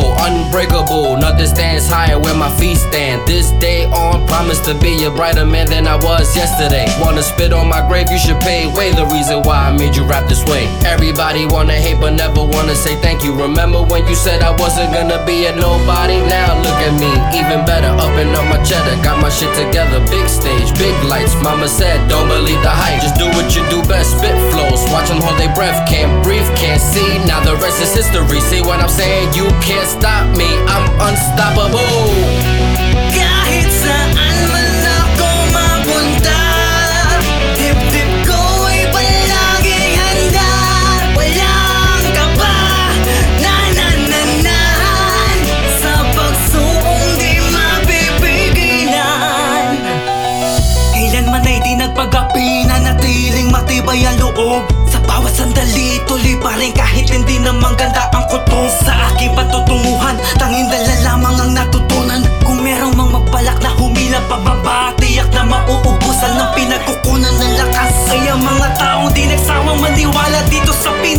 unbreakable. Nothing stands higher where my feet stand. This day on, promise to be a brighter man than I was yesterday. Wanna spit on my grave, you should pay way the reason why I made you rap this way. Everybody wanna hate, but never wanna say thank you. Remember when you said I wasn't gonna be a nobody? Now at me, even better, up and up my cheddar. Got my shit together, big stage, big lights. Mama said, don't believe the hype, just do what you do best. Spit flows, watch them hold their breath, can't breathe, can't see. Now the rest is history. See what I'm saying? You can't stop me, I'm unstoppable. loob. Sa bawat sandali, tuloy pa rin. Kahit hindi naman ganda ang kutob Sa aking patutunguhan, tanging dala lamang ang natutunan. Kung merong mang mabalak na humila pababa Tiyak na mauubusan ng pinagkukunan ng lakas. Kaya mga taong di nagsawang maniwala dito sa pinag